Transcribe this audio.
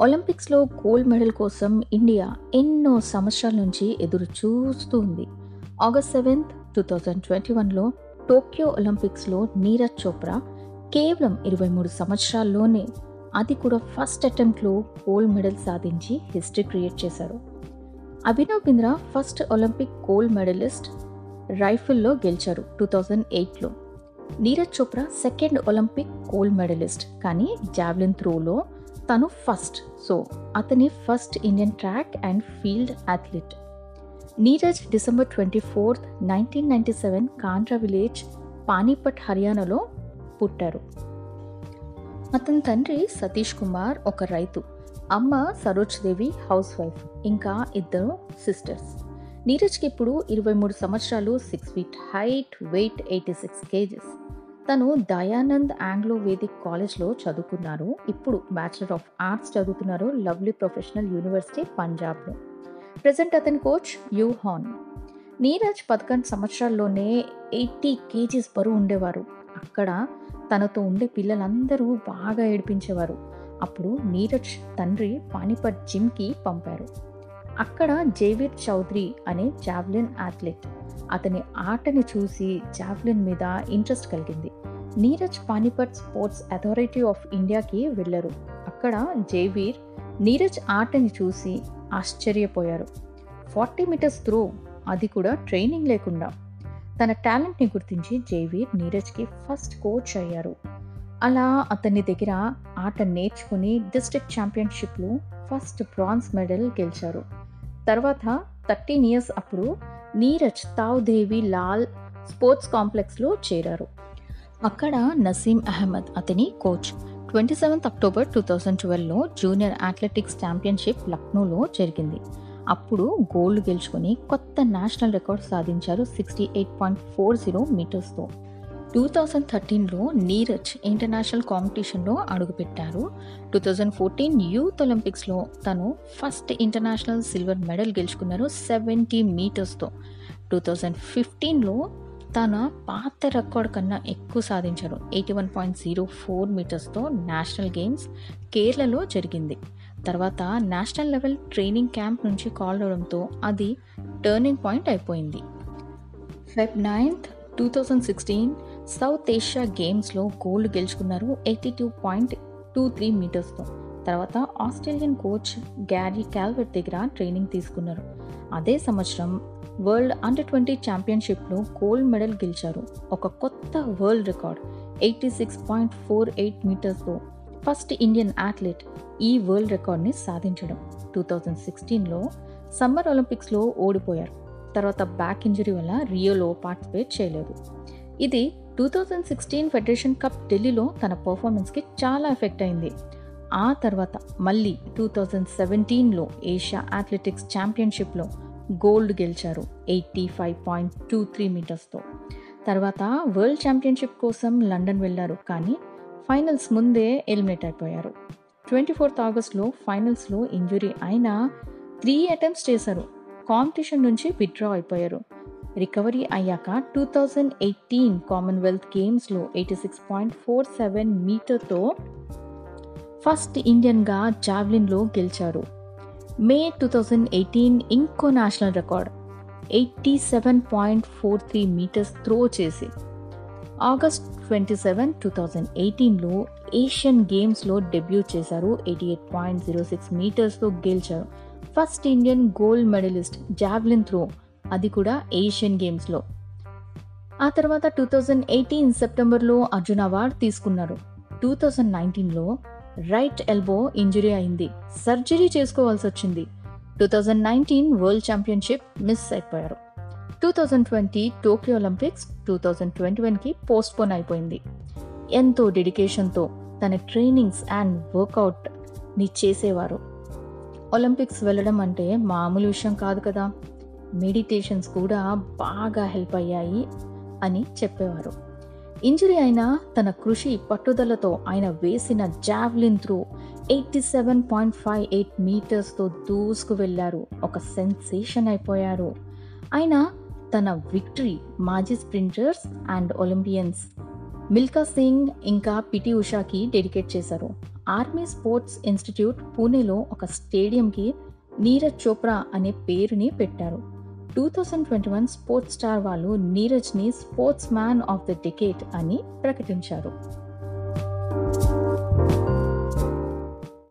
ఒలింపిక్స్లో gold medal కోసం India ఎన్నో సంవత్సరాల నుంచి ఎదురు చూస్తూ ఉంది. August seventh two thousand twenty వన్లో టోక్యో ఒలింపిక్స్లో నీరజ్ చోప్రా కేవలం ఇరవై మూడు సంవత్సరాల్లోనే అది కూడా ఫస్ట్ అటెంప్ట్లో గోల్డ్ మెడల్ సాధించి హిస్టరీ క్రియేట్ చేశారు. Abhinav Bindra first Olympic gold medallist రైఫిల్లో గెలిచారు టూ థౌజండ్ ఎయిట్లో. Neeraj Chopra second Olympic gold medallist కానీ జావ్లిన్ త్రోలో తను ఫస్ట్ సో అతని first Indian track and field athlete Neeraj December twenty fourth nineteen ninety seven Khandra village Panipat హర్యానాలో పుట్టారు. అతని తండ్రి సతీష్ కుమార్ ఒక రైతు. అమ్మ సరోజ్ దేవి హౌస్ వైఫ్ ఇంకా ఇద్దరు సిస్టర్స్ నీరజ్కి ఇప్పుడు ఇరవై మూడు సంవత్సరాలు six feet height weight eighty six kgs తను దయానంద్ ఆంగ్లో వేదిక్ కాలేజ్లో చదువుకున్నారు. ఇప్పుడు బ్యాచిలర్ ఆఫ్ ఆర్ట్స్ చదువుతున్నారు లవ్లీ ప్రొఫెషనల్ యూనివర్సిటీ పంజాబ్లో. ప్రజెంట్ అతని కోచ్ యూ హాన్ నీరజ్ పదకొండు సంవత్సరాల్లోనే ఎయిటీ కేజీస్ బరువు ఉండేవారు. అక్కడ తనతో ఉండే పిల్లలందరూ బాగా ఏడిపించేవారు. అప్పుడు నీరజ్ తండ్రి పానిపట్ జిమ్కి పంపారు. అక్కడ జేవీర్ చౌదరి అనే జావ్లిన్ అథ్లెట్. అతని ఆటని చూసి జావ్లిన్ మీద ఇంట్రెస్ట్ కలిగింది. Neeraj Panipat Sports Authority of ఇండియాకి వెళ్ళరు. అక్కడ జేవీర్ నీరజ్ ఆటని చూసి ఆశ్చర్యపోయారు. ఫార్టీ మీటర్స్ త్రో అది కూడా ట్రైనింగ్ లేకుండా. తన టాలెంట్ని గుర్తించి జైవీర్ నీరజ్కి ఫస్ట్ కోచ్ అయ్యారు. అలా అతని దగ్గర ఆట నేర్చుకుని డిస్ట్రిక్ట్ ఛాంపియన్షిప్లో ఫస్ట్ బ్రాంజ్ మెడల్ గెలిచారు. తర్వాత థర్టీన్ ఇయర్స్ అప్పుడు నీరజ్ తావ్దేవి లాల్ స్పోర్ట్స్ కాంప్లెక్స్లో చేరారు. అక్కడ నసీం అహ్మద్ అతని coach. Twenty seventh October two thousand ట్వెల్వ్లో junior athletics championship లక్నోలో జరిగింది. అప్పుడు గోల్డ్ గెలుచుకొని కొత్త నేషనల్ రికార్డ్ సాధించారు sixty eight point four zero మీటర్స్తో. Two thousand థర్టీన్లో నీరజ్ ఇంటర్నేషనల్ కాంపిటీషన్లో అడుగుపెట్టారు. టూ థౌజండ్ ఫోర్టీన్ యూత్ ఒలింపిక్స్లో తను ఫస్ట్ ఇంటర్నేషనల్ సిల్వర్ మెడల్ గెలుచుకున్నారు సెవెంటీ మీటర్స్తో. టూ థౌజండ్ ఫిఫ్టీన్లో తన పాత రికార్డ్ కన్నా ఎక్కువ సాధించారు. Eighty one point zero four మీటర్స్తో national games కేరళలో జరిగింది. తర్వాత నేషనల్ లెవెల్ ట్రైనింగ్ క్యాంప్ నుంచి కాల్ అవడంతో అది టర్నింగ్ పాయింట్ అయిపోయింది. Feb ninth two thousand sixteen South Asia గేమ్స్లో గోల్డ్ గెలుచుకున్నారు eighty two point two three మీటర్స్తో. తర్వాత ఆస్ట్రేలియన్ కోచ్ గ్యారీ క్యాల్వెట్ దగ్గర ట్రైనింగ్ తీసుకున్నారు. అదే సంవత్సరం వరల్డ్ అండర్ ట్వంటీ ఛాంపియన్షిప్లో గోల్డ్ మెడల్ గెలిచారు. ఒక కొత్త world record eighty six point four eight మీటర్స్తో. First Indian athlete ఈ వరల్డ్ రికార్డ్ని సాధించడం. టూ థౌజండ్ సిక్స్టీన్లో సమ్మర్ ఒలింపిక్స్లో ఓడిపోయారు. తర్వాత బ్యాక్ ఇంజరీ వల్ల రియోలో పార్టిసిపేట్ చేయలేదు. ఇది two thousand sixteen Federation Cup ఢిల్లీలో తన పర్ఫార్మెన్స్కి చాలా ఎఫెక్ట్ అయింది. ఆ తర్వాత మళ్ళీ టూ థౌజండ్ సెవెంటీన్లో ఏషియా అథ్లెటిక్స్ ఛాంపియన్షిప్లో గోల్డ్ గెలిచారు eighty five point two three మీటర్స్తో. తర్వాత వరల్డ్ ఛాంపియన్షిప్ కోసం లండన్ వెళ్ళారు కానీ ఫైనల్స్ ముందే ఎలిమినేట్ అయిపోయారు. ట్వంటీ ఫోర్త్ ఆగస్ట్లో ఫైనల్స్లో ఇంజురీ అయినా త్రీ అటెంప్ట్స్ చేశారు. కాంపిటీషన్ నుంచి విత్డ్రా అయిపోయారు. రికవరీ అయ్యాక టూ థౌజండ్ ఎయిటీన్ కామన్వెల్త్ గేమ్స్లో eighty six point four seven మీటర్తో first ఇండియన్గా జావ్లిన్లో గెలిచారు. మే టూ థౌజండ్ ఎయిటీన్ ఇంకో national record eighty seven point four three metres throw చేసి August twenty seven two thousand ఎయిటీన్లో ఏషియన్ గేమ్స్లో డెబ్యూ చేశారు. Eighty eight point zero six మీటర్స్తో గెలిచారు. First Indian gold medallist javelin throw అది కూడా Asian గేమ్స్లో ఆ తర్వాత టూ థౌజండ్ ఎయిటీన్ సెప్టెంబర్లో అర్జున్ అవార్డ్ తీసుకున్నారు. టూ థౌజండ్ నైన్టీన్లో రైట్ ఎల్బో ఇంజురీ అయింది. సర్జరీ చేసుకోవాల్సి వచ్చింది. Two thousand nineteen world championship miss అయిపోయారు. Two thousand twenty Tokyo Olympics two thousand twenty వన్కి పోస్ట్పోన్ అయిపోయింది. ఎంతో డెడికేషన్తో తన ట్రైనింగ్స్ అండ్ వర్కౌట్ని చేసేవారు. ఒలింపిక్స్ వెళ్ళడం అంటే మామూలు విషయం కాదు కదా. మెడిటేషన్స్ కూడా బాగా హెల్ప్ అయ్యాయి అని చెప్పేవారు. ఇంజరీ అయినా తన కృషి పట్టుదలతో ఆయన వేసిన javelin through eighty seven point five eight మీటర్స్తో దూసుకు వెళ్ళారు. ఒక సెన్సేషన్ అయిపోయారు. ఆయన తన విక్టరీ మాజీ sprinters and Olympians Milkha Singh ఇంకా పిటి ఉషాకి డెడికేట్ చేశారు. ఆర్మీ స్పోర్ట్స్ ఇన్స్టిట్యూట్ పూణేలో ఒక స్టేడియంకి నీరజ్ చోప్రా అనే పేరుని పెట్టారు. Two thousand twenty one sports star వాళ్ళు నీరజ్ని sports man of the decade అని ప్రకటించారు.